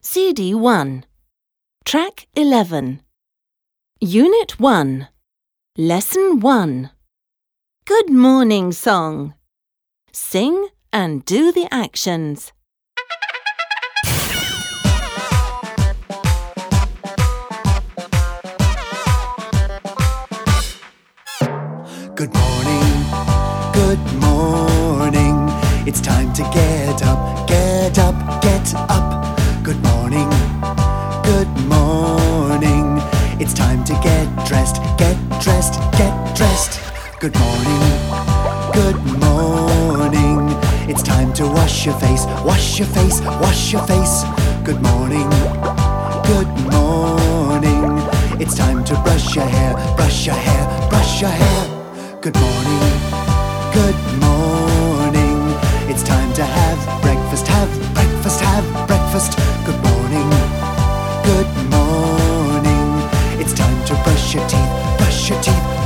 CD 1. Track 11. Unit 1. Lesson 1. Good morning song. Sing and do the actions. Good morning, good morning. It's time to get up, get up, get up. Good morning, good morning. It's time to wash your face, wash your face, wash your face. Good morning, good morning. It's time to brush your hair, brush your hair, brush your hair. Good morning, good morning. It's time to have breakfast, have breakfast, have breakfast. Good morning, good morning. It's time to brush your teeth, brush your teeth.